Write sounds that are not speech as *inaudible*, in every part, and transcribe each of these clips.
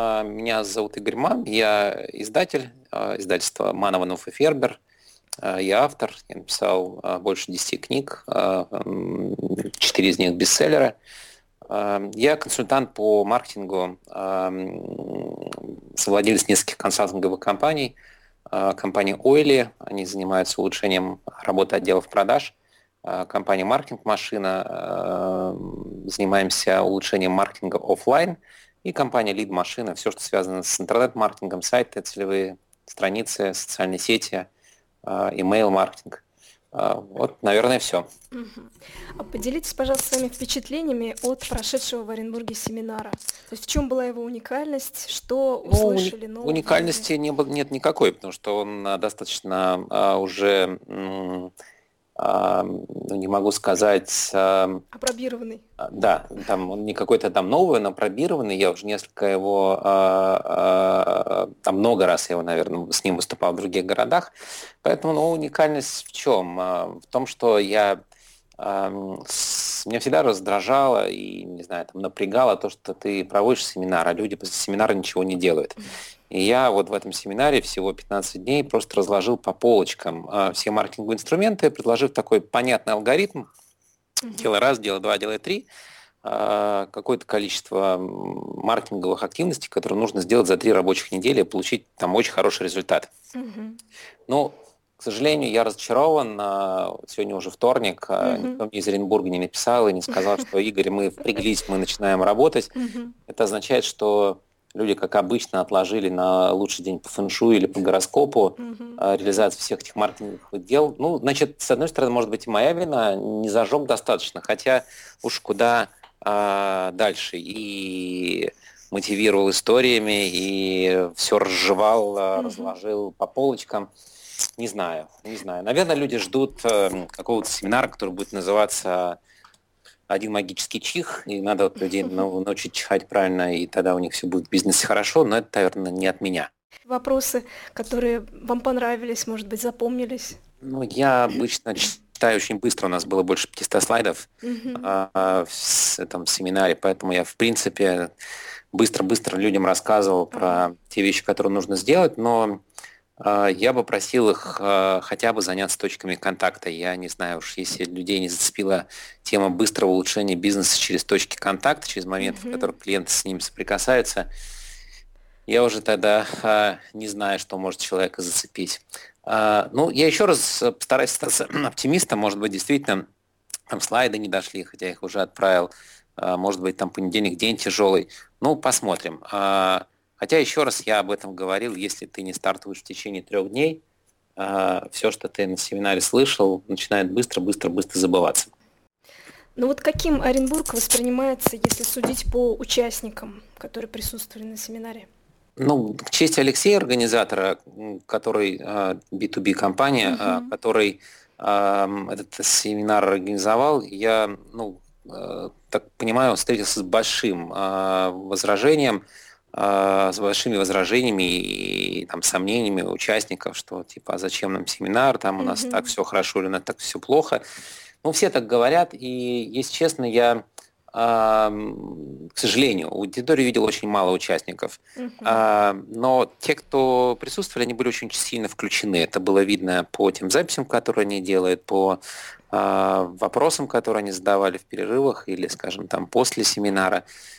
А, меня зовут Игорь Ман, я издатель а, издательства Манованов и Фербер. А, я автор, я написал больше 10 книг, 4 из них бестселлеры. Я консультант по маркетингу, совладелец нескольких консалтинговых компаний. Компания Ойли, они занимаются улучшением работы отделов продаж. Компания Маркетинг Машина, занимаемся улучшением маркетинга офлайн – и компания Lead Машина, все, что связано с интернет-маркетингом, сайты, целевые страницы, социальные сети, email-маркетинг. А, вот, наверное, все. А поделитесь, пожалуйста, своими впечатлениями от прошедшего в Оренбурге семинара. То есть в чем была его уникальность, что ну, услышали ну, нового? Уникальности не, нет никакой, потому что он а, достаточно а, уже ну, не могу сказать... Опробированный. Да, там он не какой-то там новый, но пробированный. Я уже несколько его... А, а, там много раз я его, наверное, с ним выступал в других городах. Поэтому ну, уникальность в чем? А, в том, что я... Меня всегда раздражало и, не знаю, там напрягало то, что ты проводишь семинар, а люди после семинара ничего не делают. И я вот в этом семинаре всего 15 дней просто разложил по полочкам э, все маркетинговые инструменты, предложив такой понятный алгоритм. Mm-hmm. Делай раз, делай два, делай три. Э, какое-то количество маркетинговых активностей, которые нужно сделать за три рабочих недели и получить там очень хороший результат. Mm-hmm. Ну, к сожалению, я разочарован. Сегодня уже вторник. Mm-hmm. Никто мне из Оренбурга не написал и не сказал, *laughs* что Игорь, мы впряглись, мы начинаем работать. Mm-hmm. Это означает, что люди, как обычно, отложили на лучший день по фэншу или по гороскопу угу. реализацию всех этих маркетинговых дел. Ну, значит, с одной стороны, может быть, и моя вина, не зажег достаточно, хотя уж куда а, дальше. И мотивировал историями, и все разжевал, угу. разложил по полочкам. Не знаю, не знаю. Наверное, люди ждут э, какого-то семинара, который будет называться один магический чих, и надо вот людей *laughs* научить чихать правильно, и тогда у них все будет в бизнесе хорошо, но это, наверное, не от меня. Вопросы, которые вам понравились, может быть, запомнились? Ну, я обычно читаю очень быстро, у нас было больше 500 слайдов mm-hmm. а, в этом семинаре, поэтому я, в принципе, быстро-быстро людям рассказывал mm-hmm. про те вещи, которые нужно сделать, но я бы просил их а, хотя бы заняться точками контакта. Я не знаю уж, если людей не зацепила тема быстрого улучшения бизнеса через точки контакта, через моменты, mm-hmm. в которых клиенты с ним соприкасаются, я уже тогда а, не знаю, что может человека зацепить. Ну, я еще раз постараюсь остаться *clears throat* оптимистом. Может быть, действительно, там слайды не дошли, хотя я их уже отправил. Может быть, там понедельник день тяжелый. Ну, посмотрим. Хотя, еще раз я об этом говорил, если ты не стартуешь в течение трех дней, а, все, что ты на семинаре слышал, начинает быстро-быстро-быстро забываться. Ну вот каким Оренбург воспринимается, если судить по участникам, которые присутствовали на семинаре? Ну, к чести Алексея, организатора, который B2B а, компания, угу. который этот семинар организовал, я, ну, так понимаю, встретился с большим возражением, с большими возражениями и там, сомнениями участников, что типа, а зачем нам семинар, там у нас mm-hmm. так все хорошо или у нас так все плохо. Ну, все так говорят, и, если честно, я, а, к сожалению, аудиторию видел очень мало участников. Mm-hmm. А, но те, кто присутствовали, они были очень сильно включены. Это было видно по тем записям, которые они делают, по а, вопросам, которые они задавали в перерывах или, скажем, там после семинара. А,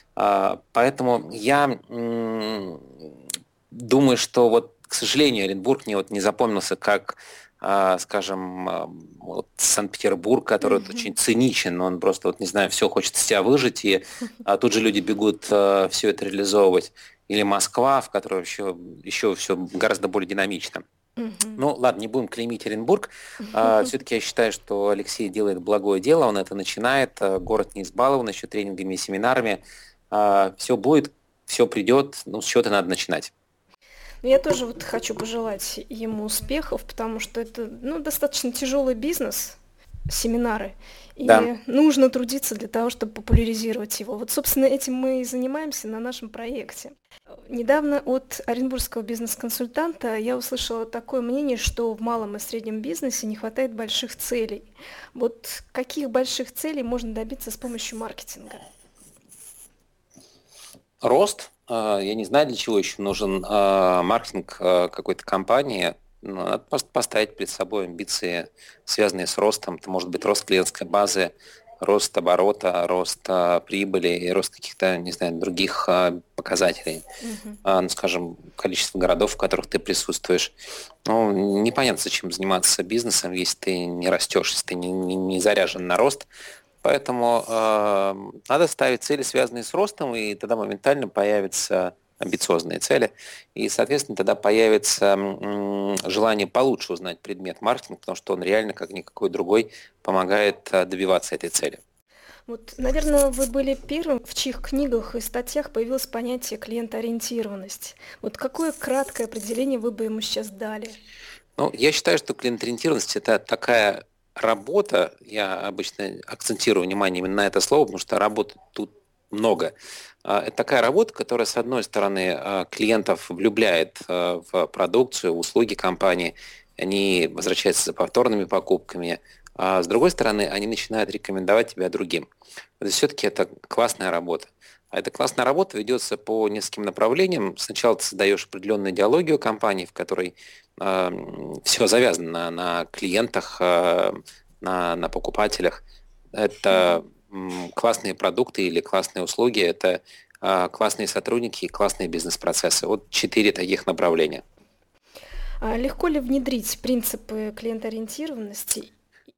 поэтому я думаю, что вот, к сожалению, Оренбург мне вот не запомнился как а, скажем, а, вот Санкт-Петербург, который mm-hmm. очень циничен, он просто, вот не знаю, все хочет с тебя выжить, и а тут же люди бегут а, все это реализовывать. Или Москва, в которой еще, еще все гораздо более динамично. Mm-hmm. Ну, ладно, не будем клеймить Оренбург. А, *laughs* все-таки я считаю, что Алексей делает благое дело, он это начинает, город не избалован еще тренингами и семинарами. А, все будет, все придет, ну, с чего-то надо начинать. Ну, я тоже вот хочу пожелать ему успехов, потому что это ну, достаточно тяжелый бизнес, семинары. И да. нужно трудиться для того, чтобы популяризировать его. Вот, собственно, этим мы и занимаемся на нашем проекте. Недавно от оренбургского бизнес-консультанта я услышала такое мнение, что в малом и среднем бизнесе не хватает больших целей. Вот каких больших целей можно добиться с помощью маркетинга? Рост, я не знаю, для чего еще нужен маркетинг какой-то компании. Надо просто поставить перед собой амбиции, связанные с ростом. Это может быть рост клиентской базы, рост оборота, рост а, прибыли и рост каких-то, не знаю, других а, показателей. Uh-huh. А, ну, скажем, количество городов, в которых ты присутствуешь. Ну, непонятно, зачем заниматься бизнесом, если ты не растешь, если ты не, не, не заряжен на рост. Поэтому э, надо ставить цели, связанные с ростом, и тогда моментально появится амбициозные цели. И, соответственно, тогда появится желание получше узнать предмет маркетинга, потому что он реально, как никакой другой, помогает э, добиваться этой цели. Вот, наверное, вы были первым, в чьих книгах и статьях появилось понятие клиентоориентированность. Вот какое краткое определение вы бы ему сейчас дали? Ну, я считаю, что клиентоориентированность – это такая работа, я обычно акцентирую внимание именно на это слово, потому что работы тут много. А, это такая работа, которая, с одной стороны, а, клиентов влюбляет а, в продукцию, в услуги компании, они возвращаются за повторными покупками, а с другой стороны, они начинают рекомендовать тебя другим. Все-таки это классная работа. А эта классная работа ведется по нескольким направлениям. Сначала ты создаешь определенную идеологию компании, в которой все завязано на, на клиентах, э, на, на покупателях. Это классные продукты или классные услуги, это а, классные сотрудники и классные бизнес-процессы. Вот четыре таких направления. А легко ли внедрить принципы клиентоориентированности?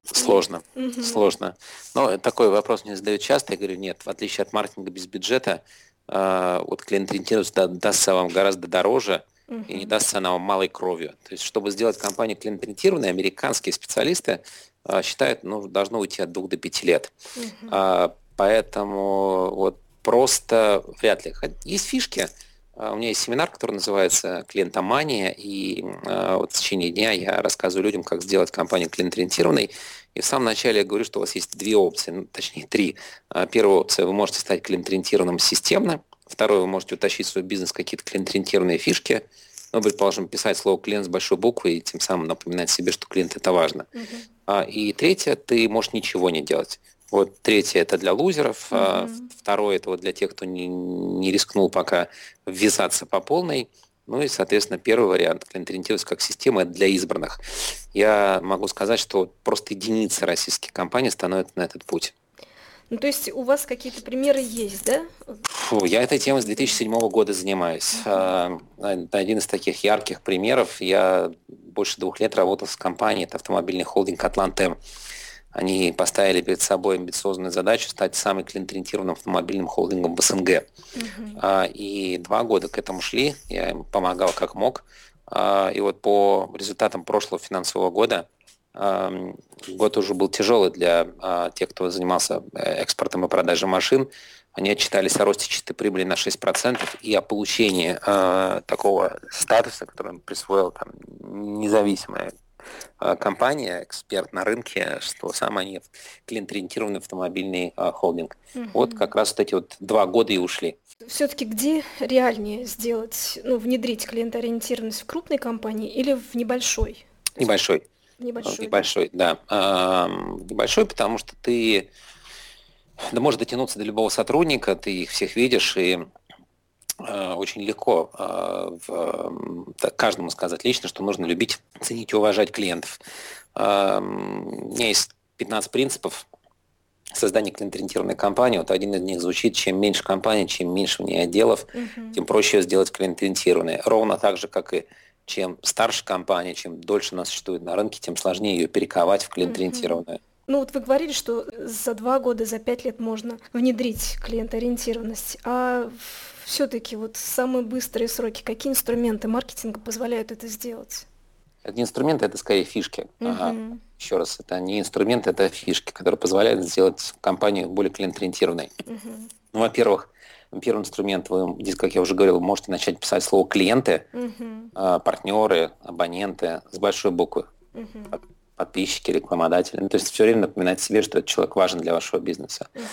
Сложно, угу. сложно. Но такой вопрос мне задают часто. Я говорю, нет, в отличие от маркетинга без бюджета, а, вот клиент-ориентированность дастся вам гораздо дороже, угу. и не дастся она вам малой кровью. То есть, чтобы сделать компанию клиент-ориентированной, американские специалисты а, считают, ну, должно уйти от двух до пяти лет. Угу. Поэтому вот просто вряд ли. Есть фишки. А, у меня есть семинар, который называется «Клиентомания», и вот в течение дня я рассказываю людям, как сделать компанию клиент-ориентированной. И в самом начале я говорю, что у вас есть две опции, ну, точнее три. Первая опция – вы можете стать клиент-ориентированным системно. Второе – вы можете утащить в свой бизнес какие-то клиент-ориентированные фишки – ну, предположим, писать слово клиент с большой буквы и тем самым напоминать себе, что клиент это важно. Uh-huh. А, и третье, ты можешь ничего не делать. Вот третье это для лузеров, uh-huh. а, второе это вот для тех, кто не, не рискнул пока ввязаться по полной. Ну и, соответственно, первый вариант клиент-ориентированность как система для избранных. Я могу сказать, что просто единицы российских компаний становятся на этот путь. Ну, то есть у вас какие-то примеры есть, да? Фу, я этой темой с 2007 года занимаюсь. Uh-huh. Один из таких ярких примеров. Я больше двух лет работал с компанией, это автомобильный холдинг «Атлантем». Они поставили перед собой амбициозную задачу стать самым клиент-ориентированным автомобильным холдингом в СНГ. Uh-huh. И два года к этому шли, я им помогал как мог. А, и вот по результатам прошлого финансового года год уже был тяжелый для а, тех, кто занимался э, экспортом и продажей машин. Они отчитались о росте чистой прибыли на 6% и о получении э, такого статуса, который присвоил там, независимая э, компания, эксперт на рынке, что сам они клиент-ориентированный автомобильный э, холдинг. Угу. Вот как раз вот эти вот два года и ушли. Все-таки где реальнее сделать, ну, внедрить клиент-ориентированность в крупной компании или в небольшой? Небольшой. Небольшой. Небольшой, да. да. Небольшой, потому что ты да, можешь дотянуться до любого сотрудника, ты их всех видишь, и э, очень легко в, так, каждому сказать лично, что нужно любить, ценить и уважать клиентов. У меня есть 15 принципов создания клиент-ориентированной компании. Вот один из них звучит, чем меньше компания, чем меньше в ней отделов, uh-huh. тем проще ее сделать клиент-ориентированной. Ровно так же, как и чем старше компания, чем дольше она существует на рынке, тем сложнее ее перековать в клиент-ориентированную. Ну вот вы говорили, что за два года, за пять лет можно внедрить клиент-ориентированность, а все-таки вот самые быстрые сроки, какие инструменты маркетинга позволяют это сделать? Это не инструменты, это скорее фишки. Угу. Ага. Еще раз, это не инструменты, это фишки, которые позволяют сделать компанию более клиент-ориентированной. Угу. Ну, во-первых, Первый инструмент, вы, как я уже говорил, можете начать писать слово клиенты, угу. партнеры, абоненты с большой буквы, угу. подписчики, рекламодатели. Ну, то есть все время напоминать себе, что этот человек важен для вашего бизнеса. Угу.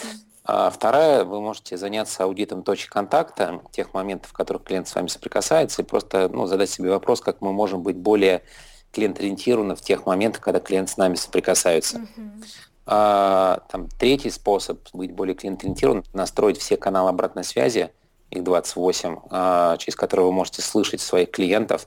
А вторая, вы можете заняться аудитом точек контакта, тех моментов, в которых клиент с вами соприкасается, и просто ну, задать себе вопрос, как мы можем быть более клиент-ориентированы в тех моментах, когда клиент с нами соприкасается. Uh-huh. А, там, третий способ быть более клиент-ориентированным – настроить все каналы обратной связи их 28, через которые вы можете слышать своих клиентов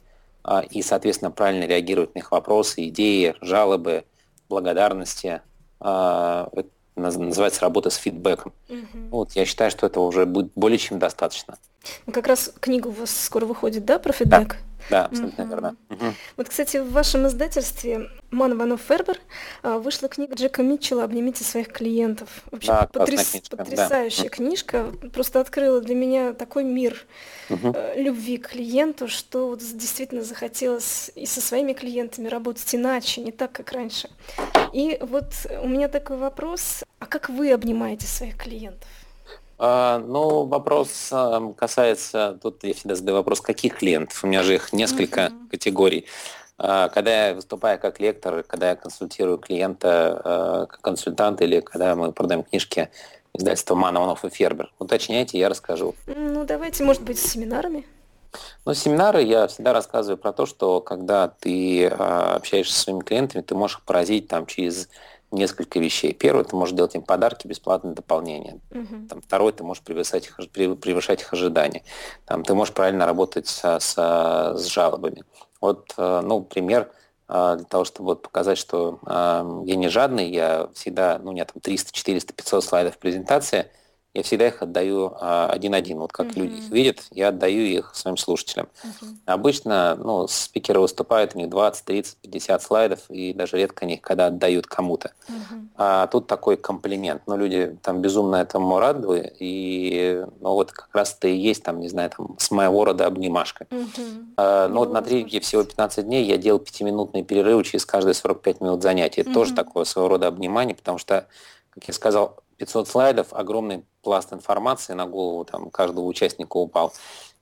и, соответственно, правильно реагировать на их вопросы, идеи, жалобы, благодарности. Это называется работа с фидбэком. Угу. Вот, я считаю, что этого уже будет более чем достаточно. Ну, как раз книга у вас скоро выходит, да, про фидбэк? Да. Да, абсолютно угу. верно. Угу. Вот, кстати, в вашем издательстве Ман Иванов Фербер а, вышла книга Джека Митчелла «Обнимите своих клиентов». Вообще да, потряс... книжка, потрясающая да. книжка. Просто открыла для меня такой мир угу. любви к клиенту, что вот действительно захотелось и со своими клиентами работать иначе, не так, как раньше. И вот у меня такой вопрос. А как вы обнимаете своих клиентов? А, ну, вопрос а, касается, тут я всегда задаю вопрос, каких клиентов? У меня же их несколько uh-huh. категорий. А, когда я выступаю как лектор, когда я консультирую клиента как консультант или когда мы продаем книжки издательства Манованов и Фербер, уточняйте, я расскажу. Ну, давайте, может быть, с семинарами? Ну, семинары я всегда рассказываю про то, что когда ты общаешься со своими клиентами, ты можешь поразить там через несколько вещей. Первое, ты можешь делать им подарки, бесплатные дополнения. Угу. Там, второе, ты можешь превышать их, превышать их ожидания. Там, ты можешь правильно работать со, со, с жалобами. Вот, э, ну, пример э, для того, чтобы вот показать, что э, я не жадный, я всегда, ну, у меня там 300, 400, 500 слайдов презентации – я всегда их отдаю а, один-один. Вот как uh-huh. люди их видят, я отдаю их своим слушателям. Uh-huh. Обычно ну, спикеры выступают, у них 20, 30, 50 слайдов, и даже редко они их когда отдают кому-то. Uh-huh. А тут такой комплимент. Ну, люди там безумно этому рады, и ну, вот как раз это и есть, там, не знаю, там, с моего рода обнимашка. Uh-huh. А, ну, вот на тренинге всего 15 дней я делал пятиминутные перерывы через каждые 45 минут занятий. Это uh-huh. тоже такое своего рода обнимание, потому что, как я сказал, 500 слайдов, огромный пласт информации на голову там, каждого участника упал.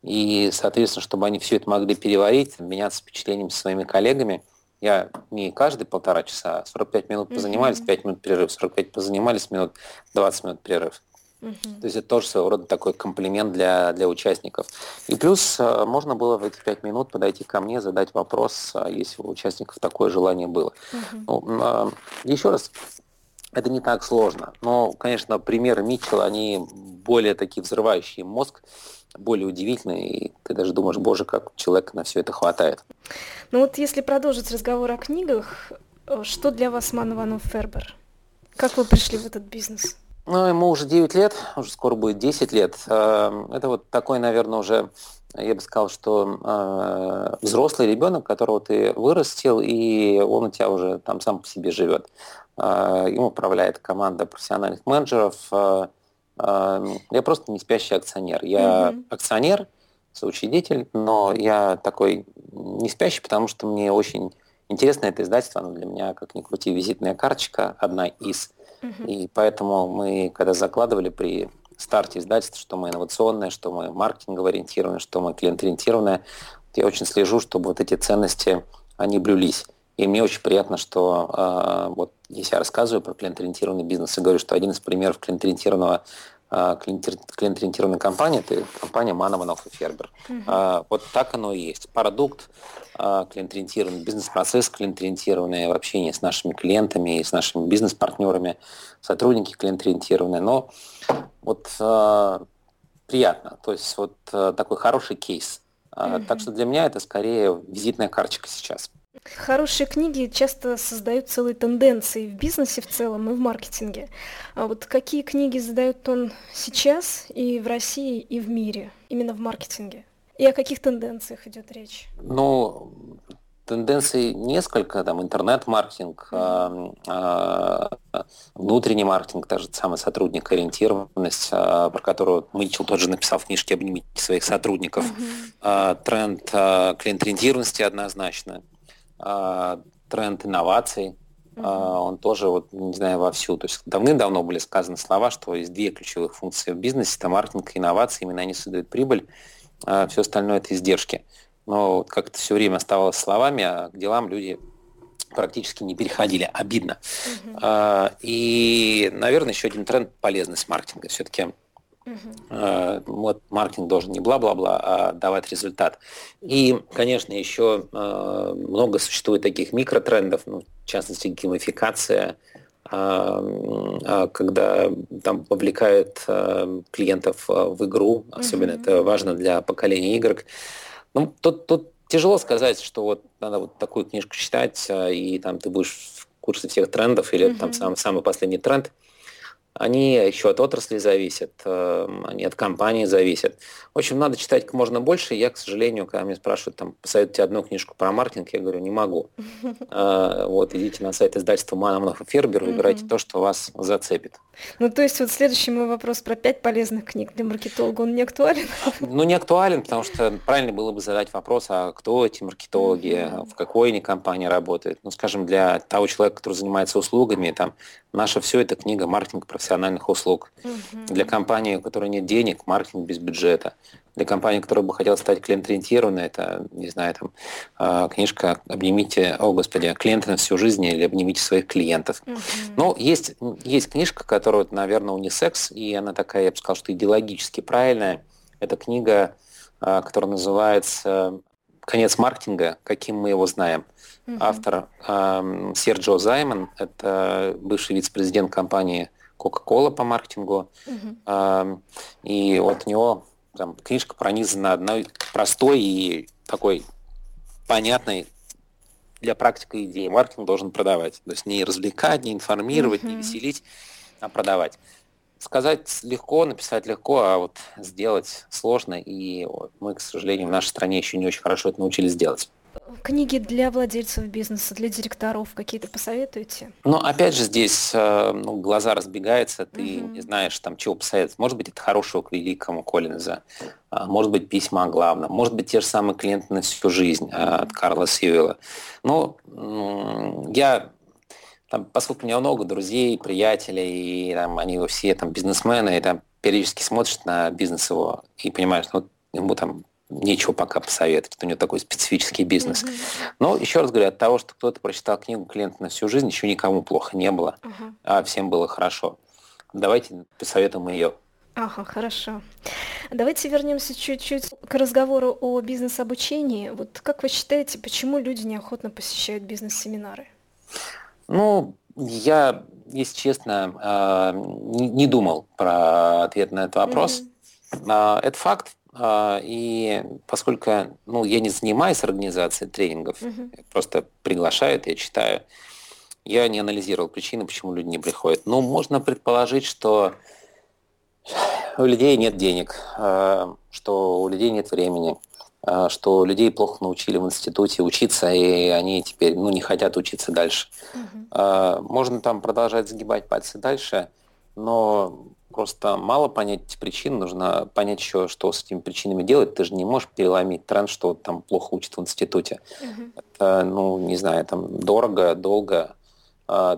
И, соответственно, чтобы они все это могли переварить, меняться впечатлениями со своими коллегами, я не каждые полтора часа, 45 а минут позанимались, 5 минут перерыв, 45 позанимались минут, 20 минут перерыв. Uh-huh. То есть это тоже своего рода такой комплимент для, для участников. И плюс э, можно было в эти пять минут подойти ко мне, задать вопрос, а если у участников такое желание было. Uh-huh. Ну, а, еще раз это не так сложно. Но, конечно, примеры Митчелла, они более такие взрывающие мозг, более удивительные, и ты даже думаешь, боже, как человек на все это хватает. Ну вот если продолжить разговор о книгах, что для вас Ман Иванов Фербер? Как вы пришли в этот бизнес? Ну, ему уже 9 лет, уже скоро будет 10 лет. Эм, это вот такой, наверное, уже, я бы сказал, что э, взрослый ребенок, которого ты вырастил, и он у тебя уже там сам по себе живет. Э, им управляет команда профессиональных менеджеров. Э, э, я просто не спящий акционер. Я mm-hmm. акционер, соучредитель, но я такой не спящий, потому что мне очень интересно это издательство, оно для меня, как ни крути, визитная карточка, одна из. Mm-hmm. И поэтому мы, когда закладывали при старте издательства, что мы инновационное, что мы маркетингово ориентированное, что мы клиент-ориентированное, я очень слежу, чтобы вот эти ценности, они блюлись. И мне очень приятно, что э, вот если я рассказываю про клиент-ориентированный бизнес и говорю, что один из примеров клиент-ориентированного э, клиент-ориентированной компании это компания Манованов и Фербер. Вот так оно и есть. Продукт э, клиент-ориентированный, бизнес-процесс клиент-ориентированный, в общении с нашими клиентами и с нашими бизнес-партнерами, сотрудники клиент-ориентированные. Но вот э, приятно. То есть вот такой хороший кейс. Uh-huh. Так что для меня это скорее визитная карточка сейчас. Хорошие книги часто создают целые тенденции в бизнесе в целом и в маркетинге. А вот какие книги задают тон сейчас и в России, и в мире, именно в маркетинге? И о каких тенденциях идет речь? Ну, тенденций несколько, там интернет-маркетинг, э, внутренний маркетинг, даже самый сотрудник ориентированность, э, про которую Митчелл тоже написал в книжке «Обнимите своих сотрудников», э, тренд клиент-ориентированности однозначно, а, тренд инноваций, mm-hmm. он тоже, вот, не знаю, вовсю. То есть давным-давно были сказаны слова, что есть две ключевых функции в бизнесе, это маркетинг и инновации, именно они создают прибыль, а все остальное это издержки. Но вот как-то все время оставалось словами, а к делам люди практически не переходили. Обидно. Mm-hmm. И, наверное, еще один тренд – полезность маркетинга. Все-таки Uh-huh. Вот маркетинг должен не бла-бла-бла, а давать результат. И, конечно, еще э, много существует таких микротрендов, ну, в частности, геймификация, когда там вовлекает клиентов в игру, особенно mm-hmm. это важно для поколения игр. Ну, тут, тут тяжело сказать, что вот надо вот такую книжку читать, и там ты будешь в курсе всех трендов, или mm-hmm. там сам, самый последний тренд – они еще от отрасли зависят, эм, они от компании зависят. В общем, надо читать как можно больше. Я, к сожалению, когда меня спрашивают, там, посоветуйте одну книжку про маркетинг, я говорю, не могу. *laughs* А, вот, идите на сайт издательства Манамонов и Фербер, выбирайте то, что вас зацепит. Ну, то есть вот следующий мой вопрос про пять полезных книг для маркетолога, он не актуален? Ну, не актуален, потому что правильно было бы задать вопрос, а кто эти маркетологи, в какой они компании работают. Ну, скажем, для того человека, который занимается услугами, там, наша все это книга «Маркетинг профессиональных услуг». Для компании, у которой нет денег, маркетинг без бюджета для компании, которая бы хотела стать клиент-ориентированной, это, не знаю, там, а, книжка «Обнимите, о господи, клиенты на всю жизнь» или «Обнимите своих клиентов». Uh-huh. Но есть, есть книжка, которая, наверное, унисекс, и она такая, я бы сказал, что идеологически правильная. Это книга, а, которая называется «Конец маркетинга. Каким мы его знаем». Uh-huh. Автор э, Серджио Займан, это бывший вице-президент компании Coca-Cola по маркетингу. Uh-huh. Э, и вот у него там, книжка пронизана одной простой и такой понятной для практика идеи. Маркетинг должен продавать. То есть не развлекать, не информировать, mm-hmm. не веселить, а продавать. Сказать легко, написать легко, а вот сделать сложно. И мы, к сожалению, в нашей стране еще не очень хорошо это научились делать. Книги для владельцев бизнеса, для директоров какие-то посоветуете? Ну, опять же, здесь э, ну, глаза разбегаются, ты угу. не знаешь, там, чего посоветовать. Может быть, это хорошего к великому Коллинза, может быть, письма о главном, может быть, те же самые клиенты на всю жизнь а, от Карла Сьюэлла. Но я там, поскольку у меня много друзей, приятелей, и там, они все там бизнесмены, и там периодически смотришь на бизнес его и понимаешь, ну, ему там нечего пока посоветовать, у него такой специфический бизнес. Mm-hmm. Но еще раз говорю, от того, что кто-то прочитал книгу «Клиент на всю жизнь», еще никому плохо не было, uh-huh. а всем было хорошо. Давайте посоветуем ее. Ага, хорошо. Давайте вернемся чуть-чуть к разговору о бизнес-обучении. Вот как вы считаете, почему люди неохотно посещают бизнес-семинары? Ну, я, если честно, а, не думал про ответ на этот вопрос. Mm-hmm. Это факт. А, и поскольку ну, я не занимаюсь организацией тренингов, угу. просто приглашают, я читаю, я не анализировал причины, почему люди не приходят. Но можно предположить, что у людей нет денег, что у людей нет времени, что людей плохо научили в институте учиться, и они теперь ну, не хотят учиться дальше. Угу. Можно там продолжать загибать пальцы дальше, но Просто мало понять эти причины, нужно понять еще, что с этими причинами делать. Ты же не можешь переломить тренд, что там плохо учат в институте. Uh-huh. Это, ну, не знаю, там дорого, долго, а,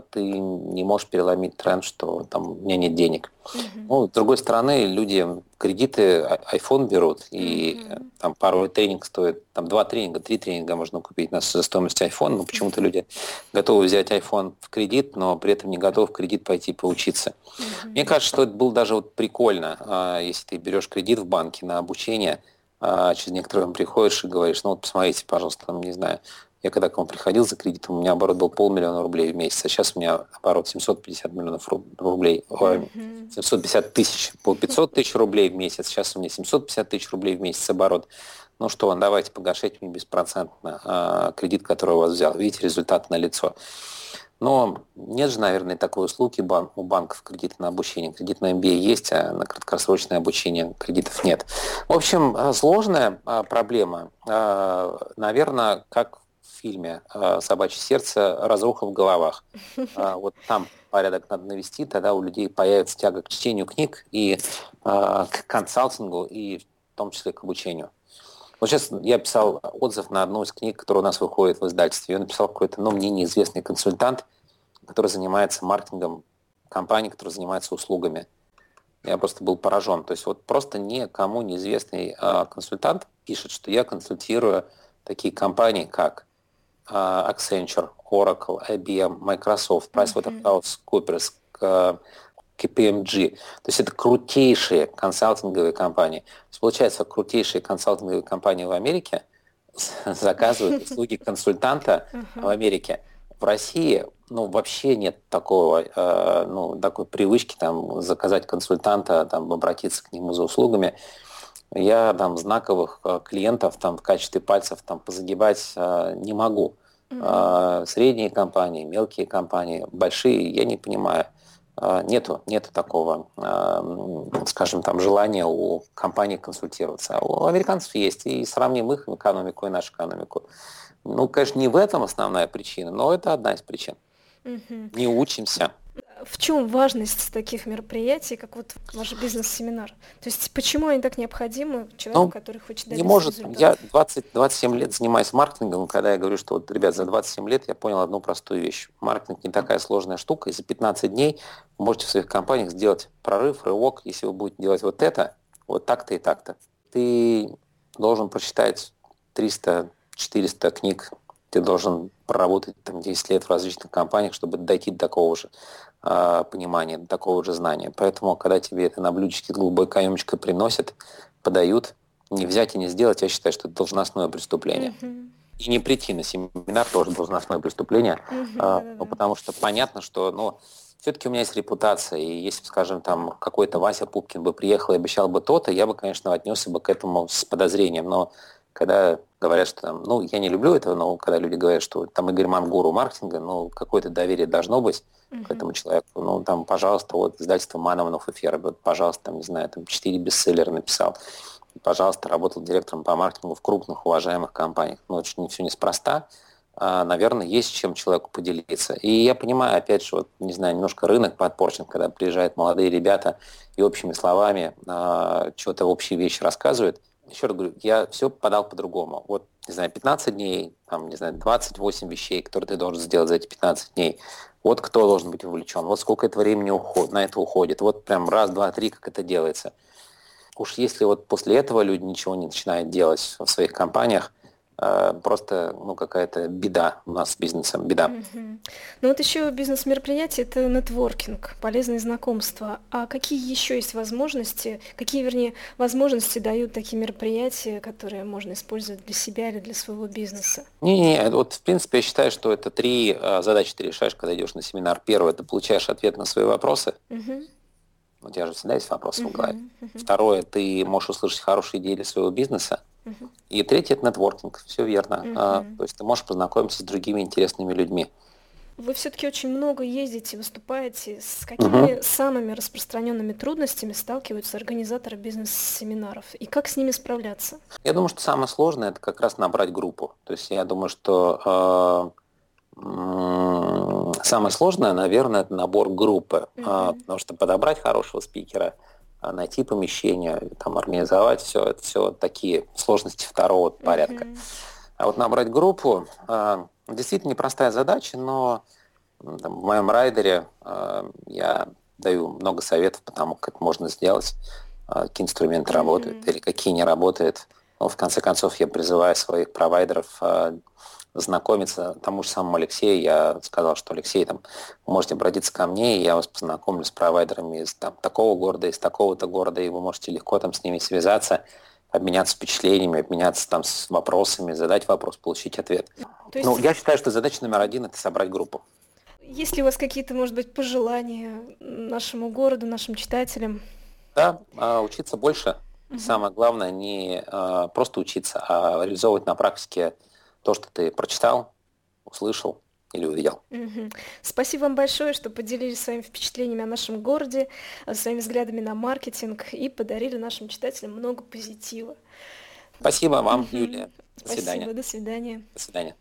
ты не можешь переломить тренд, что там у меня нет денег. Uh-huh. Ну, с другой стороны, люди кредиты iPhone берут, и uh-huh. там пару тренинг стоит, там два тренинга, три тренинга можно купить на, за стоимость iPhone, но почему-то люди готовы взять iPhone в кредит, но при этом не готовы в кредит пойти поучиться. Uh-huh. Мне кажется, что это было даже вот прикольно, а, если ты берешь кредит в банке на обучение, а через некоторое время приходишь и говоришь, ну вот посмотрите, пожалуйста, там, не знаю, я когда к вам приходил за кредитом, у меня оборот был полмиллиона рублей в месяц, а сейчас у меня оборот 750 миллионов рублей, mm-hmm. 750 тысяч, по 500 тысяч рублей в месяц, сейчас у меня 750 тысяч рублей в месяц оборот. Ну что, давайте погашайте мне беспроцентно а, кредит, который у вас взял. Видите, результат на лицо. Но нет же, наверное, такой услуги бан у банков кредиты на обучение. Кредит на MBA есть, а на краткосрочное обучение кредитов нет. В общем, а, сложная а, проблема. Наверное, как фильме э, «Собачье сердце» разруха в головах. *laughs* А, вот там порядок надо навести, тогда у людей появится тяга к чтению книг и а, к консалтингу, и в том числе к обучению. Вот сейчас я писал отзыв на одну из книг, которая у нас выходит в издательстве. Я написал какой-то, ну, мне неизвестный консультант, который занимается маркетингом компании, который занимается услугами. Я просто был поражен. То есть вот просто никому неизвестный э, консультант пишет, что я консультирую такие компании, как Accenture, Oracle, IBM, Microsoft, PricewaterhouseCoopers, KPMG. То есть это крутейшие консалтинговые компании. То есть, получается, крутейшие консалтинговые компании в Америке *laughs* заказывают услуги консультанта в Америке в России ну, вообще нет такого, э, ну, такой привычки там заказать консультанта, там, обратиться к нему за услугами. Я там знаковых э, клиентов там в качестве пальцев там позагибать э, не могу. Mm-hmm. Средние компании, мелкие компании, большие, я не понимаю. Нету, нету такого, скажем, там желания у компании консультироваться. У американцев есть, и сравним их экономику и нашу экономику. Ну, конечно, не в этом основная причина, но это одна из причин. Угу. Не учимся. В чем важность таких мероприятий, как вот ваш бизнес-семинар? То есть почему они так необходимы человеку, ну, который хочет добиться Не может. Я 20, 27 лет занимаюсь маркетингом, когда я говорю, что вот, ребят, за 27 лет я понял одну простую вещь. Маркетинг не такая сложная штука, и за 15 дней вы можете в своих компаниях сделать прорыв, рывок, если вы будете делать вот это, вот так-то и так-то. Ты должен прочитать 300 400 книг ты должен проработать там 10 лет в различных компаниях, чтобы дойти до такого же э, понимания, до такого же знания. Поэтому, когда тебе это на блюдечке голубой каемочкой приносят, подают, не взять и не сделать, я считаю, что это должностное преступление. Mm-hmm. И не прийти на семинар тоже должностное преступление, mm-hmm. ну, потому что понятно, что ну, все-таки у меня есть репутация, и если, скажем, там какой-то Вася Пупкин бы приехал и обещал бы то-то, я бы, конечно, отнесся бы к этому с подозрением, но когда говорят, что там, ну, я не люблю этого, но когда люди говорят, что там Игорь Ман гуру маркетинга, ну, какое-то доверие должно быть uh-huh. к этому человеку. Ну, там, пожалуйста, вот издательство Мановнов и вот, пожалуйста, там, не знаю, там, четыре бестселлера написал. Пожалуйста, работал директором по маркетингу в крупных, уважаемых компаниях. Ну, очень все неспроста. А, наверное, есть чем человеку поделиться. И я понимаю, опять же, вот, не знаю, немножко рынок подпорчен, когда приезжают молодые ребята и общими словами а, что-то общие вещи рассказывают – еще раз говорю, я все подал по-другому. Вот, не знаю, 15 дней, там, не знаю, 28 вещей, которые ты должен сделать за эти 15 дней. Вот кто должен быть вовлечен, вот сколько это времени уход, на это уходит. Вот прям раз, два, три, как это делается. Уж если вот после этого люди ничего не начинают делать в своих компаниях, просто ну, какая-то беда у нас с бизнесом, беда. Ну вот еще бизнес-мероприятие – это нетворкинг, полезные знакомства. А какие еще есть возможности, какие, вернее, возможности дают такие мероприятия, которые можно использовать для себя или для своего бизнеса? Не-не, вот в принципе я считаю, что это три э, задачи ты решаешь, когда идешь на семинар. Первое – ты получаешь ответ на свои вопросы. Mm-hmm. У тебя же всегда есть вопросы uh-huh, в голове. Uh-huh. Второе, ты можешь услышать хорошие идеи для своего бизнеса. И третье, это нетворкинг. Все верно. Uh-huh. А, то есть ты можешь познакомиться с другими интересными людьми. Вы все-таки очень много ездите, выступаете. С какими uh-huh. самыми распространенными трудностями сталкиваются организаторы бизнес-семинаров? И как с ними справляться? Я думаю, что самое сложное это как раз набрать группу. То есть я думаю, что э, Самое сложное, наверное, это набор группы, mm-hmm. потому что подобрать хорошего спикера, найти помещение, там, организовать все, это все такие сложности второго порядка. Mm-hmm. А вот набрать группу а, действительно непростая задача, но там, в моем райдере я даю много советов по тому, как можно сделать, какие инструменты mm-hmm. работают или какие не работают. Но в конце концов я призываю своих провайдеров знакомиться тому же самому Алексею. Я сказал, что Алексей, там, можете обратиться ко мне, и я вас познакомлю с провайдерами из там, такого города, из такого-то города, и вы можете легко там с ними связаться, обменяться впечатлениями, обменяться там с вопросами, задать вопрос, получить ответ. есть... Ну, я считаю, что задача номер один – это собрать группу. Есть ли у вас какие-то, может быть, пожелания нашему городу, нашим читателям? Да, а, учиться больше. Угу. Самое главное не а, просто учиться, а реализовывать на практике то, что ты прочитал, услышал или увидел. Угу. Спасибо вам большое, что поделились своими впечатлениями о нашем городе, своими взглядами на маркетинг и подарили нашим читателям много позитива. Спасибо вам, угу. Юлия. До Спасибо, свидания. До свидания. До свидания.